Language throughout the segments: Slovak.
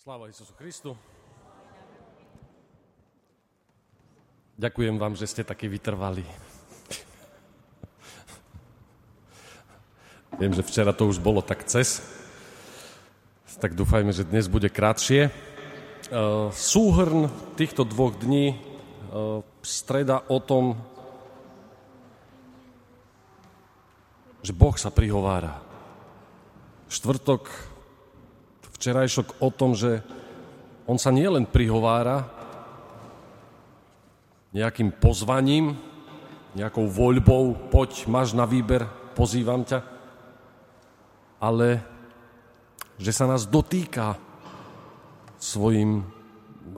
Sláva Isusu Christu. Ďakujem vám, že ste takí vytrvali. Viem, že včera to už bolo tak cez, tak dúfajme, že dnes bude krátšie. E, súhrn týchto dvoch dní e, streda o tom, že Boh sa prihovára. Štvrtok včerajšok o tom, že on sa nielen prihovára nejakým pozvaním, nejakou voľbou, poď, máš na výber, pozývam ťa, ale že sa nás dotýka svojim,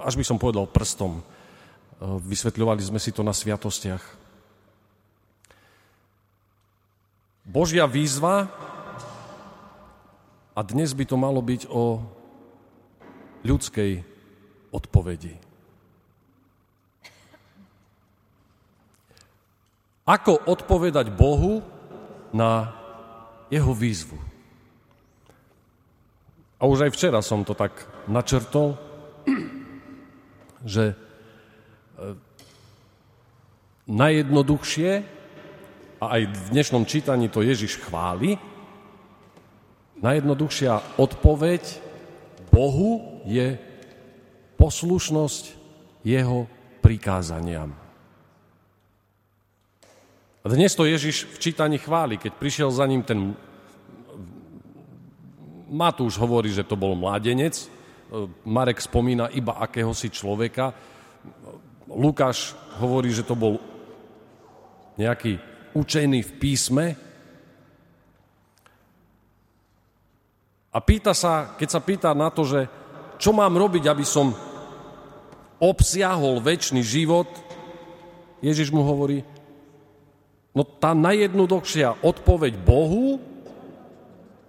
až by som povedal, prstom. Vysvetľovali sme si to na sviatostiach. Božia výzva a dnes by to malo byť o ľudskej odpovedi. Ako odpovedať Bohu na jeho výzvu? A už aj včera som to tak načrtol, že e, najjednoduchšie, a aj v dnešnom čítaní to Ježiš chváli, Najjednoduchšia odpoveď Bohu je poslušnosť jeho prikázaniam. Dnes to Ježiš v čítaní chváli, keď prišiel za ním ten... Matúš hovorí, že to bol mládenec, Marek spomína iba akéhosi človeka, Lukáš hovorí, že to bol nejaký učený v písme, A pýta sa, keď sa pýta na to, že čo mám robiť, aby som obsiahol väčší život, Ježiš mu hovorí, no tá najjednoduchšia odpoveď Bohu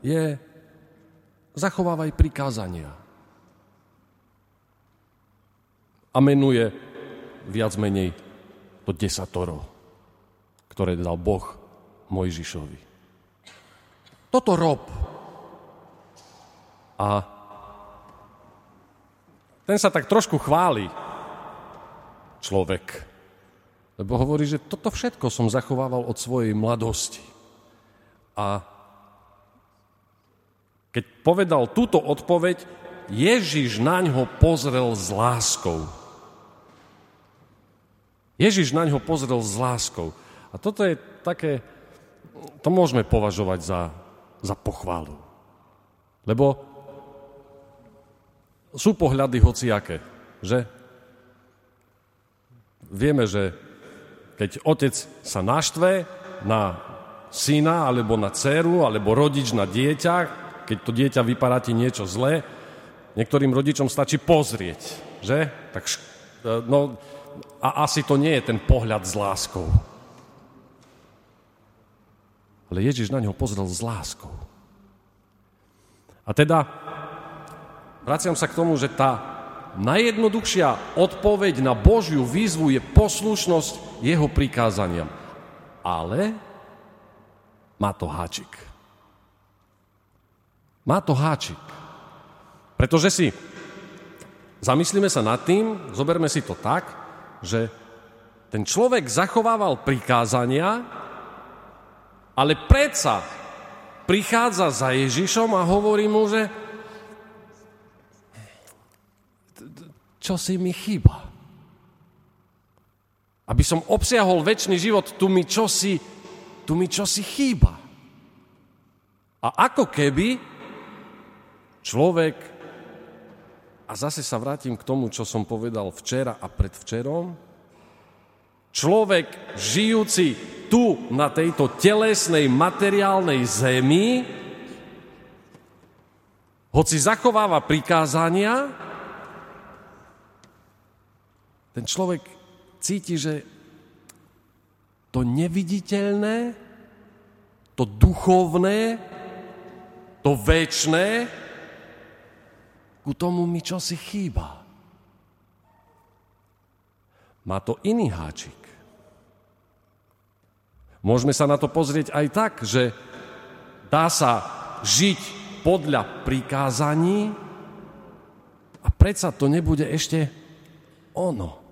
je zachovávaj prikázania. A menuje viac menej to desatoro, ktoré dal Boh Mojžišovi. Toto rob, a ten sa tak trošku chváli, človek. Lebo hovorí, že toto všetko som zachovával od svojej mladosti. A keď povedal túto odpoveď, Ježiš na ňo pozrel s láskou. Ježiš na ňo pozrel s láskou. A toto je také, to môžeme považovať za, za pochválu. Lebo sú pohľady hociaké, že? Vieme, že keď otec sa naštve na syna, alebo na dceru, alebo rodič na dieťa, keď to dieťa vypadá ti niečo zlé, niektorým rodičom stačí pozrieť, že? Tak, no, a asi to nie je ten pohľad s láskou. Ale Ježiš na ňo pozrel s láskou. A teda vraciam sa k tomu, že tá najjednoduchšia odpoveď na Božiu výzvu je poslušnosť jeho prikázaniam. Ale má to háčik. Má to háčik. Pretože si zamyslíme sa nad tým, zoberme si to tak, že ten človek zachovával prikázania, ale predsa prichádza za Ježišom a hovorí mu, že čo si mi chýba. Aby som obsiahol väčší život, tu mi čosi, tu mi čosi chýba. A ako keby človek, a zase sa vrátim k tomu, čo som povedal včera a predvčerom, človek žijúci tu na tejto telesnej materiálnej zemi, hoci zachováva prikázania, ten človek cíti, že to neviditeľné, to duchovné, to väčšné, ku tomu mi čosi chýba. Má to iný háčik. Môžeme sa na to pozrieť aj tak, že dá sa žiť podľa prikázaní, predsa to nebude ešte ono.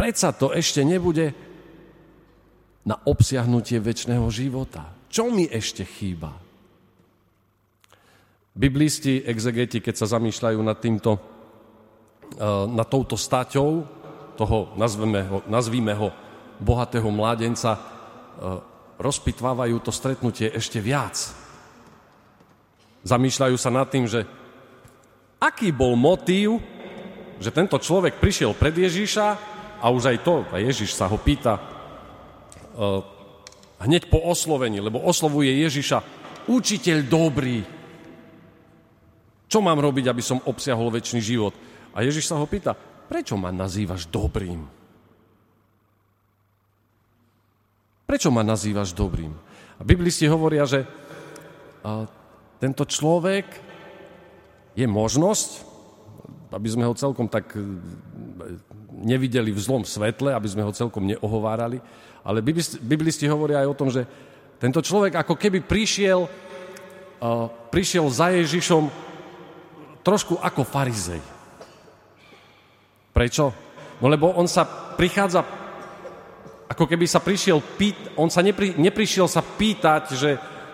Predsa to ešte nebude na obsiahnutie väčšného života. Čo mi ešte chýba? Biblisti, exegeti, keď sa zamýšľajú nad týmto, eh, nad touto staťou toho, nazveme ho, nazvíme ho, bohatého mládenca, eh, rozpitvávajú to stretnutie ešte viac. Zamýšľajú sa nad tým, že aký bol motív, že tento človek prišiel pred Ježíša a už aj to, a Ježíš sa ho pýta uh, hneď po oslovení, lebo oslovuje Ježíša, učiteľ dobrý, čo mám robiť, aby som obsiahol väčší život? A Ježiš sa ho pýta, prečo ma nazývaš dobrým? Prečo ma nazývaš dobrým? A biblisti hovoria, že a, tento človek je možnosť, aby sme ho celkom tak e, nevideli v zlom svetle, aby sme ho celkom neohovárali. Ale biblisti hovoria aj o tom, že tento človek ako keby prišiel, prišiel za Ježišom trošku ako farizej. Prečo? No lebo on sa prichádza, ako keby sa prišiel pýt, on sa nepri, neprišiel sa pýtať, že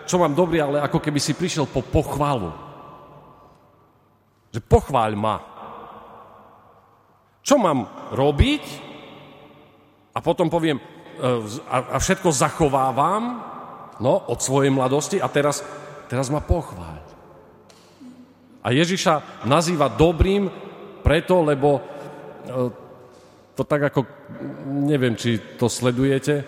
čo mám dobrý, ale ako keby si prišiel po pochvalu. Že pochváľ ma. Čo mám robiť? A potom poviem, e, a všetko zachovávam, no, od svojej mladosti a teraz, teraz ma pochváľ. A Ježiša nazýva dobrým preto, lebo e, to tak ako, neviem, či to sledujete,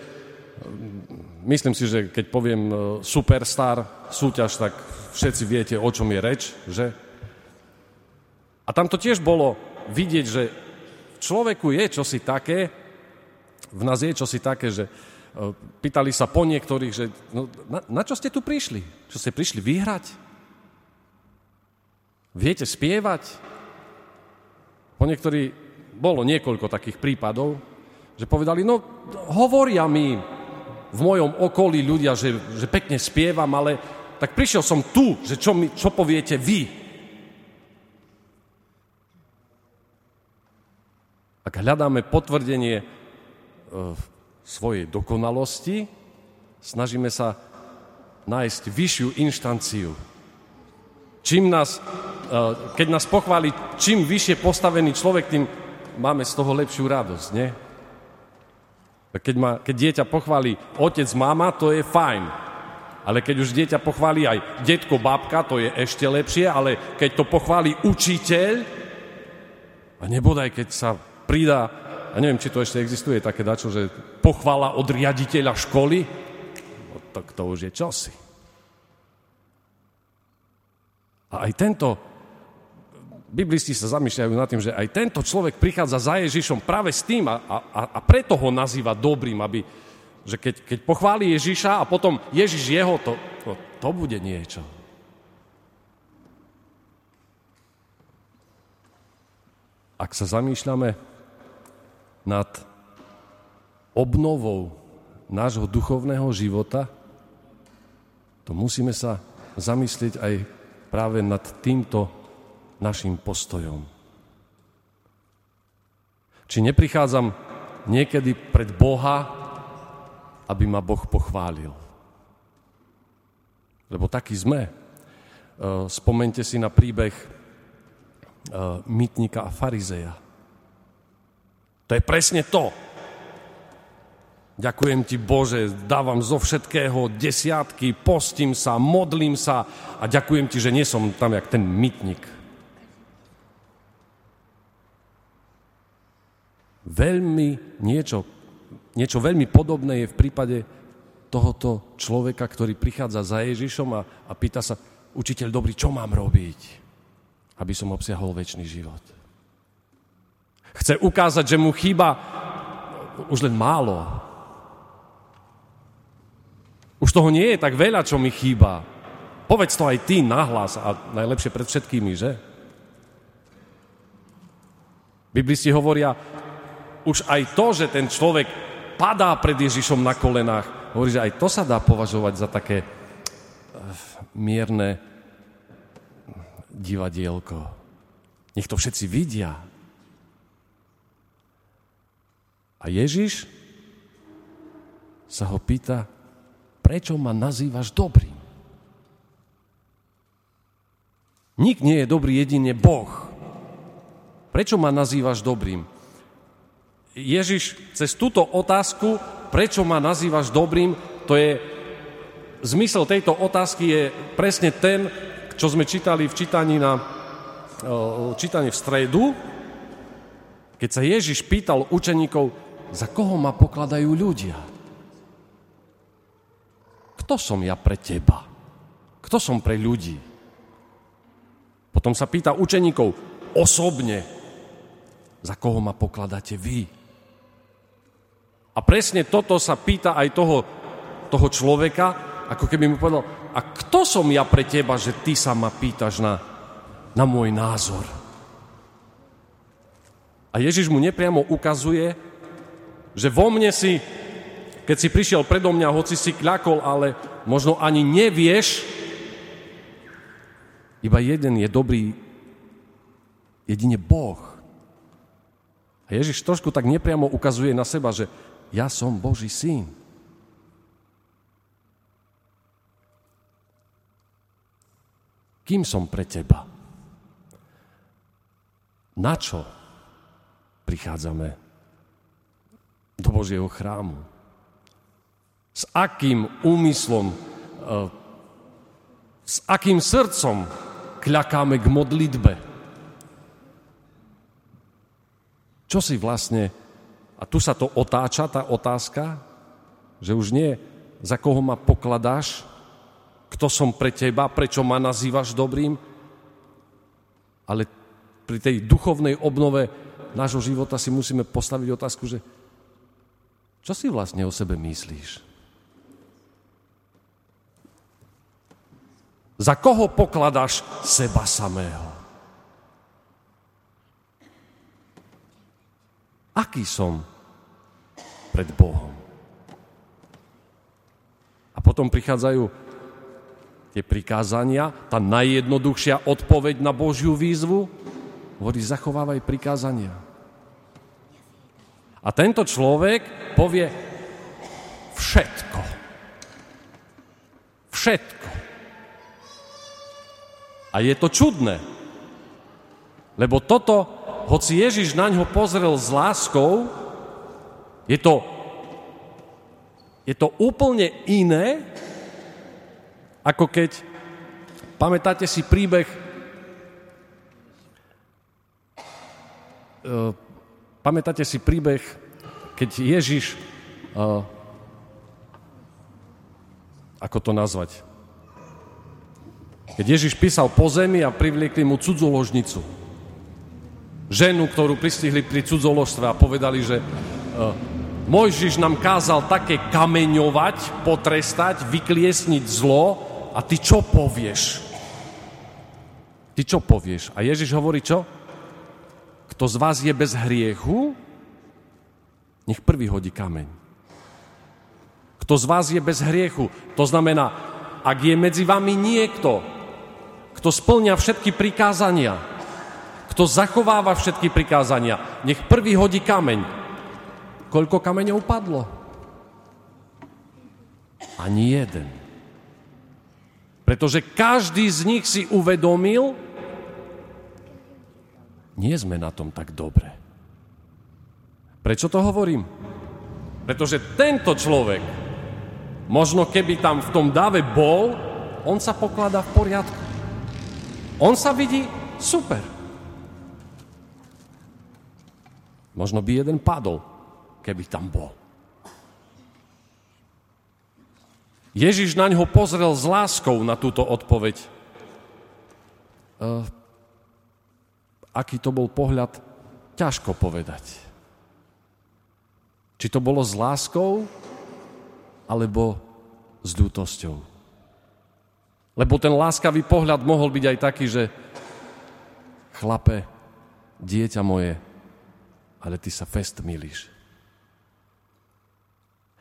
myslím si, že keď poviem e, superstar, súťaž, tak všetci viete, o čom je reč, že? A tam to tiež bolo vidieť, že človeku je čosi také, v nás je čosi také, že e, pýtali sa po niektorých, že no, na, na čo ste tu prišli? Čo ste prišli vyhrať? Viete spievať? Po niektorí bolo niekoľko takých prípadov, že povedali, no hovoria mi v mojom okolí ľudia, že, že pekne spievam, ale tak prišiel som tu, že čo, mi, čo poviete vy? Ak hľadáme potvrdenie e, svojej dokonalosti, snažíme sa nájsť vyššiu inštanciu. Čím nás, e, keď nás pochváli, čím vyššie postavený človek, tým máme z toho lepšiu radosť, nie? Keď, ma, keď dieťa pochváli otec, mama, to je fajn. Ale keď už dieťa pochváli aj detko, babka, to je ešte lepšie, ale keď to pochváli učiteľ, a nebodaj, keď sa pridá, a neviem, či to ešte existuje také dačo, že pochvala od riaditeľa školy, no, tak to už je čosi. A aj tento, biblisti sa zamýšľajú nad tým, že aj tento človek prichádza za Ježišom práve s tým a, a, a preto ho nazýva dobrým, aby, že keď, keď pochváli Ježiša a potom Ježiš jeho, to, to, to bude niečo. Ak sa zamýšľame nad obnovou nášho duchovného života, to musíme sa zamyslieť aj práve nad týmto našim postojom. Či neprichádzam niekedy pred Boha, aby ma Boh pochválil. Lebo taký sme. E, spomente si na príbeh e, mytnika a farizeja. To je presne to. Ďakujem ti, Bože, dávam zo všetkého desiatky, postím sa, modlím sa a ďakujem ti, že nie som tam jak ten mytnik. Veľmi niečo, niečo veľmi podobné je v prípade tohoto človeka, ktorý prichádza za Ježišom a, a pýta sa, učiteľ dobrý, čo mám robiť, aby som obsiahol väčší život. Chce ukázať, že mu chýba už len málo. Už toho nie je tak veľa, čo mi chýba. Povedz to aj ty nahlas a najlepšie pred všetkými, že? Biblisti hovoria, už aj to, že ten človek padá pred Ježišom na kolenách, hovorí, že aj to sa dá považovať za také eh, mierne divadielko. Nech to všetci vidia. A Ježiš sa ho pýta, prečo ma nazývaš dobrým? Nik nie je dobrý, jedine Boh. Prečo ma nazývaš dobrým? Ježiš cez túto otázku, prečo ma nazývaš dobrým, to je, zmysel tejto otázky je presne ten, čo sme čítali v čítaní, na, čítaní v stredu, keď sa Ježiš pýtal učeníkov, za koho ma pokladajú ľudia? Kto som ja pre teba? Kto som pre ľudí? Potom sa pýta učeníkov osobne, za koho ma pokladáte vy. A presne toto sa pýta aj toho, toho človeka, ako keby mu povedal, a kto som ja pre teba, že ty sa ma pýtaš na, na môj názor? A Ježiš mu nepriamo ukazuje, že vo mne si, keď si prišiel predo mňa, hoci si kľakol, ale možno ani nevieš, iba jeden je dobrý, jedine Boh. A Ježiš trošku tak nepriamo ukazuje na seba, že ja som Boží syn. Kým som pre teba? Na čo prichádzame do Božieho chrámu? S akým úmyslom, e, s akým srdcom kľakáme k modlitbe. Čo si vlastne, a tu sa to otáča, tá otázka, že už nie za koho ma pokladáš, kto som pre teba, prečo ma nazývaš dobrým, ale pri tej duchovnej obnove nášho života si musíme postaviť otázku, že čo si vlastne o sebe myslíš? Za koho pokladáš seba samého? Aký som pred Bohom? A potom prichádzajú tie prikázania, tá najjednoduchšia odpoveď na Božiu výzvu, hovorí, zachovávaj prikázania. A tento človek povie všetko. Všetko. A je to čudné, lebo toto, hoci Ježiš na ňo pozrel s láskou, je to, je to úplne iné, ako keď, pamätáte si príbeh, uh, pamätáte si príbeh, keď Ježiš, uh, ako to nazvať, keď Ježiš písal po zemi a privliekli mu cudzoložnicu. Ženu, ktorú pristihli pri cudzoložstve a povedali, že uh, Mojžiš nám kázal také kameňovať, potrestať, vykliesniť zlo a ty čo povieš? Ty čo povieš? A Ježiš hovorí čo? Kto z vás je bez hriechu, nech prvý hodí kameň. Kto z vás je bez hriechu, to znamená, ak je medzi vami niekto, kto splňa všetky prikázania, kto zachováva všetky prikázania, nech prvý hodí kameň. Koľko kameňov padlo? Ani jeden. Pretože každý z nich si uvedomil, nie sme na tom tak dobre. Prečo to hovorím? Pretože tento človek, možno keby tam v tom dáve bol, on sa pokladá v poriadku. On sa vidí super. Možno by jeden padol, keby tam bol. Ježiš na ňo pozrel s láskou na túto odpoveď. Uh, aký to bol pohľad, ťažko povedať. Či to bolo s láskou, alebo s ľútosťou. Lebo ten láskavý pohľad mohol byť aj taký, že chlape, dieťa moje, ale ty sa fest milíš.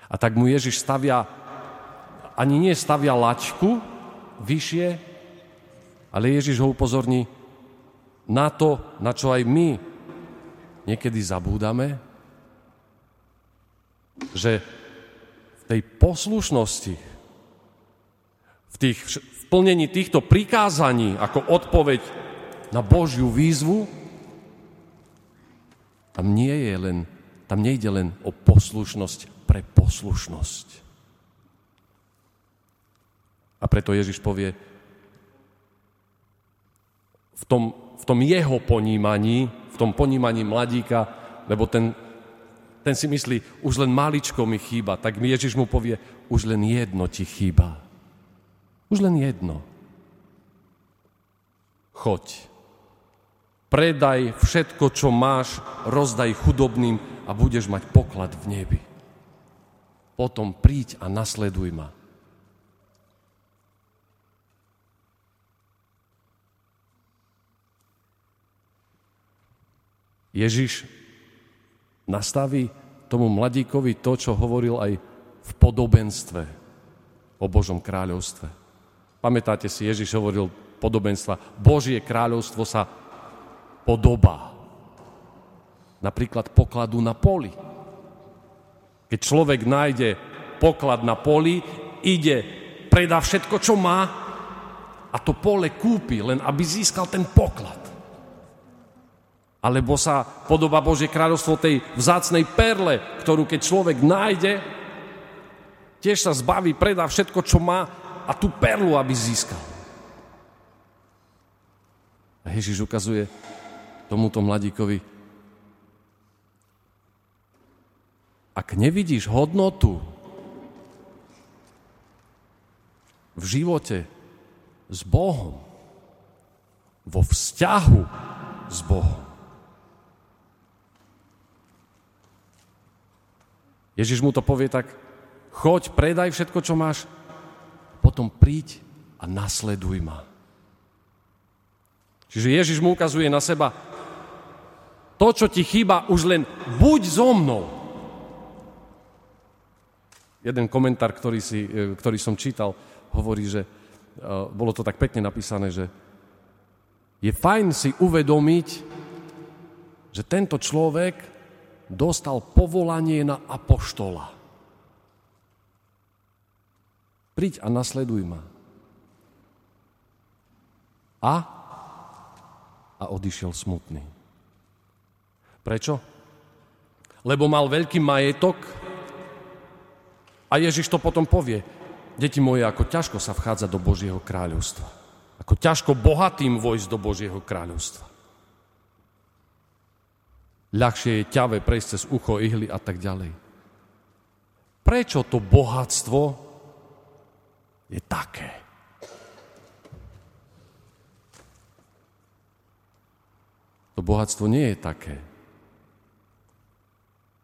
A tak mu Ježiš stavia, ani nie stavia lačku vyššie, ale Ježiš ho upozorní, na to, na čo aj my niekedy zabúdame, že v tej poslušnosti, v, tých, v plnení týchto prikázaní ako odpoveď na Božiu výzvu, tam nie je len, tam nejde len o poslušnosť pre poslušnosť. A preto Ježiš povie, v tom, v tom jeho ponímaní, v tom ponímaní mladíka, lebo ten, ten si myslí, už len maličko mi chýba, tak Ježiš mu povie, už len jedno ti chýba. Už len jedno. Choď. Predaj všetko, čo máš, rozdaj chudobným a budeš mať poklad v nebi. Potom príď a nasleduj ma. Ježiš nastaví tomu mladíkovi to, čo hovoril aj v podobenstve o Božom kráľovstve. Pamätáte si, Ježiš hovoril podobenstva. Božie kráľovstvo sa podobá. Napríklad pokladu na poli. Keď človek nájde poklad na poli, ide, predá všetko, čo má a to pole kúpi, len aby získal ten poklad. Alebo sa podoba Božie kráľovstvo tej vzácnej perle, ktorú keď človek nájde, tiež sa zbaví, predá všetko, čo má a tú perlu, aby získal. A Ježiš ukazuje tomuto mladíkovi, ak nevidíš hodnotu v živote s Bohom, vo vzťahu s Bohom, Ježiš mu to povie tak, choď, predaj všetko, čo máš, potom príď a nasleduj ma. Čiže Ježiš mu ukazuje na seba, to, čo ti chýba, už len buď so mnou. Jeden komentár, ktorý, si, e, ktorý som čítal, hovorí, že e, bolo to tak pekne napísané, že je fajn si uvedomiť, že tento človek dostal povolanie na apoštola. Príď a nasleduj ma. A? A odišiel smutný. Prečo? Lebo mal veľký majetok a Ježiš to potom povie. Deti moje, ako ťažko sa vchádza do Božieho kráľovstva. Ako ťažko bohatým vojsť do Božieho kráľovstva. Ľahšie je ťave prejsť cez ucho, ihly a tak ďalej. Prečo to bohatstvo je také? To bohatstvo nie je také.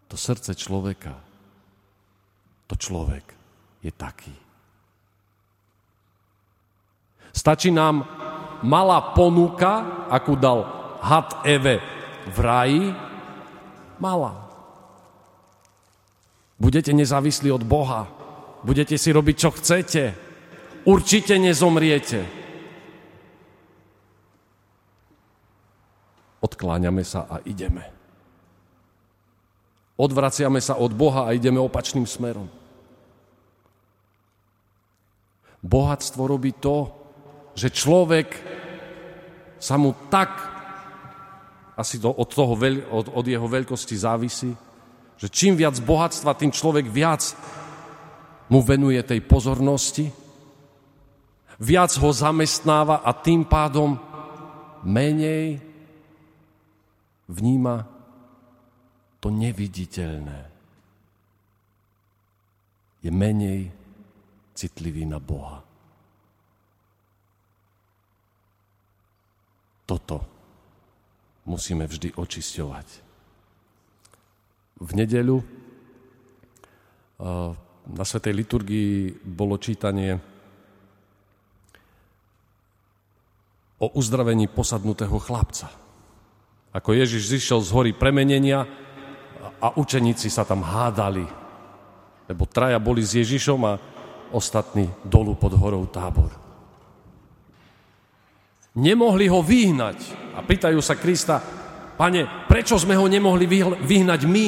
To srdce človeka, to človek je taký. Stačí nám malá ponuka, akú dal had Eve v raji, malá. Budete nezávislí od Boha. Budete si robiť, čo chcete. Určite nezomriete. Odkláňame sa a ideme. Odvraciame sa od Boha a ideme opačným smerom. Bohatstvo robí to, že človek sa mu tak asi to, od, toho, od, od jeho veľkosti závisí, že čím viac bohatstva, tým človek viac mu venuje tej pozornosti, viac ho zamestnáva a tým pádom menej vníma to neviditeľné. Je menej citlivý na Boha. Toto musíme vždy očisťovať. V nedeľu eh, na Svetej liturgii bolo čítanie o uzdravení posadnutého chlapca. Ako Ježiš zišiel z hory premenenia a učeníci sa tam hádali, lebo traja boli s Ježišom a ostatní dolu pod horou tábor. Nemohli ho vyhnať. A pýtajú sa Krista, pane, prečo sme ho nemohli vyhnať my?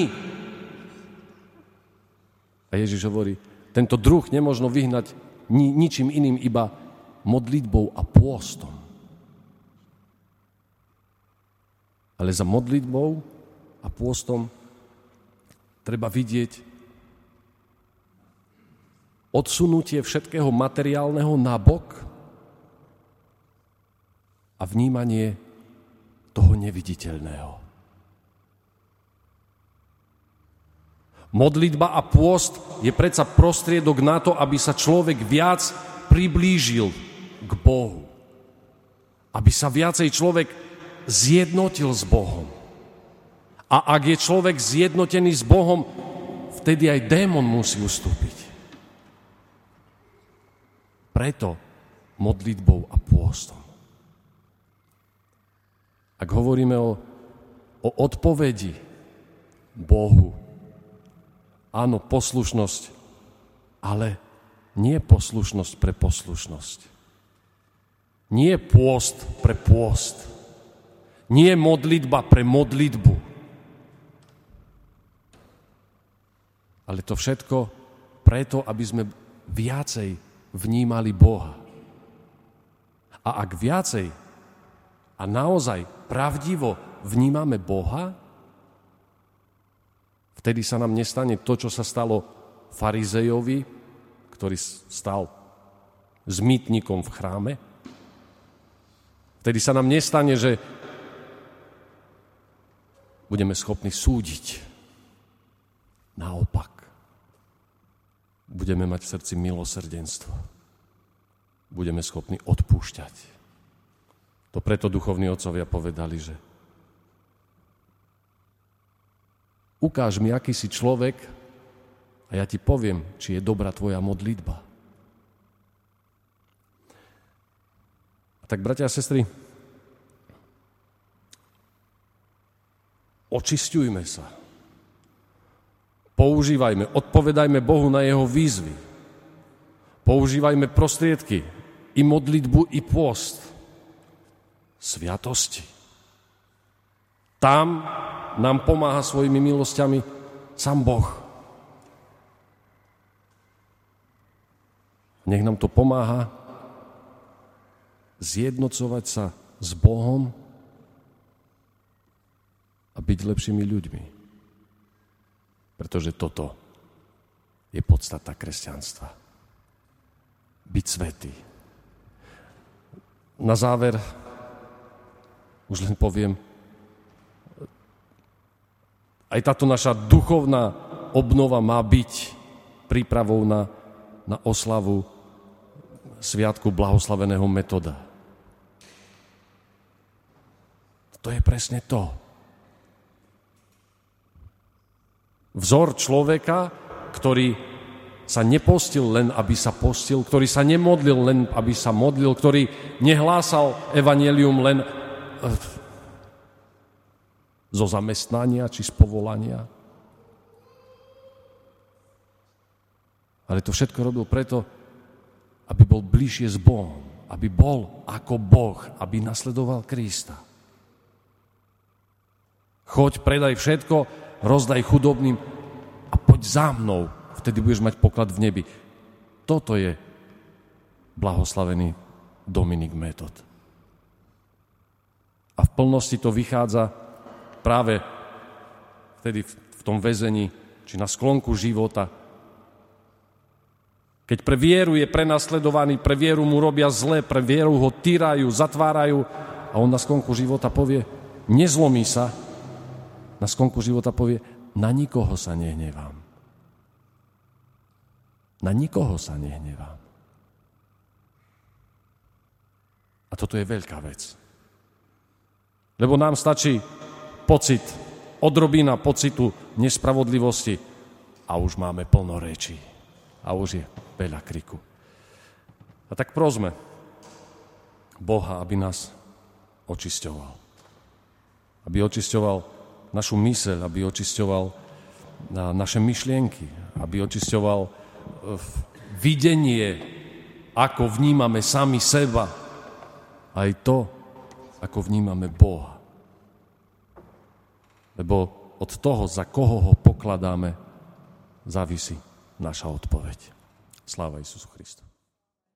A Ježiš hovorí, tento druh nemožno vyhnať ni- ničím iným, iba modlitbou a pôstom. Ale za modlitbou a pôstom treba vidieť odsunutie všetkého materiálneho na bok a vnímanie toho neviditeľného. Modlitba a pôst je predsa prostriedok na to, aby sa človek viac priblížil k Bohu. Aby sa viacej človek zjednotil s Bohom. A ak je človek zjednotený s Bohom, vtedy aj démon musí ustúpiť. Preto modlitbou a pôstom. Ak hovoríme o, o odpovedi Bohu, áno, poslušnosť, ale nie poslušnosť pre poslušnosť. Nie pôst pre pôst. Nie modlitba pre modlitbu. Ale to všetko preto, aby sme viacej vnímali Boha. A ak viacej a naozaj pravdivo vnímame Boha, vtedy sa nám nestane to, čo sa stalo farizejovi, ktorý stal s v chráme. Vtedy sa nám nestane, že budeme schopní súdiť. Naopak. Budeme mať v srdci milosrdenstvo. Budeme schopní odpúšťať. To preto duchovní otcovia povedali, že ukáž mi, aký si človek a ja ti poviem, či je dobrá tvoja modlitba. Tak, bratia a sestry, očistujme sa. Používajme, odpovedajme Bohu na jeho výzvy. Používajme prostriedky, i modlitbu, i post sviatosti. Tam nám pomáha svojimi milosťami sám Boh. Nech nám to pomáha zjednocovať sa s Bohom a byť lepšími ľuďmi. Pretože toto je podstata kresťanstva. Byť svetý. Na záver už len poviem, aj táto naša duchovná obnova má byť prípravou na, na oslavu Sviatku blahoslaveného metoda. To je presne to. Vzor človeka, ktorý sa nepostil len, aby sa postil, ktorý sa nemodlil len, aby sa modlil, ktorý nehlásal evanelium len, zo zamestnania či z povolania. Ale to všetko robil preto, aby bol bližšie s Bohom, aby bol ako Boh, aby nasledoval Krista. Choď, predaj všetko, rozdaj chudobným a poď za mnou, vtedy budeš mať poklad v nebi. Toto je blahoslavený Dominik Metod. A v plnosti to vychádza práve vtedy v tom väzení, či na sklonku života. Keď pre vieru je prenasledovaný, pre vieru mu robia zle, pre vieru ho týrajú, zatvárajú a on na sklonku života povie, nezlomí sa, na sklonku života povie, na nikoho sa nehnevám. Na nikoho sa nehnevám. A toto je veľká vec. Lebo nám stačí pocit, odrobina pocitu nespravodlivosti a už máme plno rečí. A už je veľa kriku. A tak prosme Boha, aby nás očisťoval. Aby očisťoval našu myseľ, aby očisťoval naše myšlienky, aby očisťoval e, videnie, ako vnímame sami seba. Aj to, ako vnímame Boha. Lebo od toho, za koho ho pokladáme, závisí naša odpoveď. Sláva Isusu Christu.